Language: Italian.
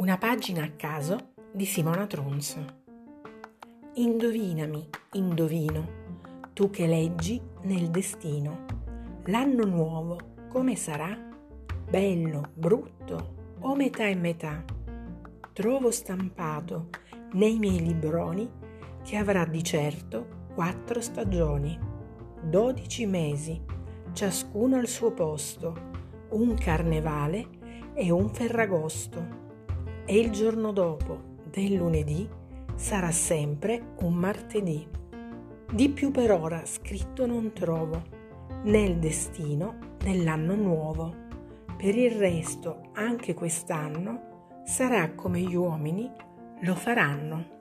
Una pagina a caso di Simona Tronzo. Indovinami, indovino, tu che leggi nel destino. L'anno nuovo come sarà? Bello, brutto o metà e metà? Trovo stampato nei miei libroni che avrà di certo quattro stagioni, dodici mesi, ciascuno al suo posto, un carnevale e un ferragosto e il giorno dopo del lunedì sarà sempre un martedì. Di più per ora scritto non trovo nel destino dell'anno nuovo. Per il resto, anche quest'anno, sarà come gli uomini lo faranno.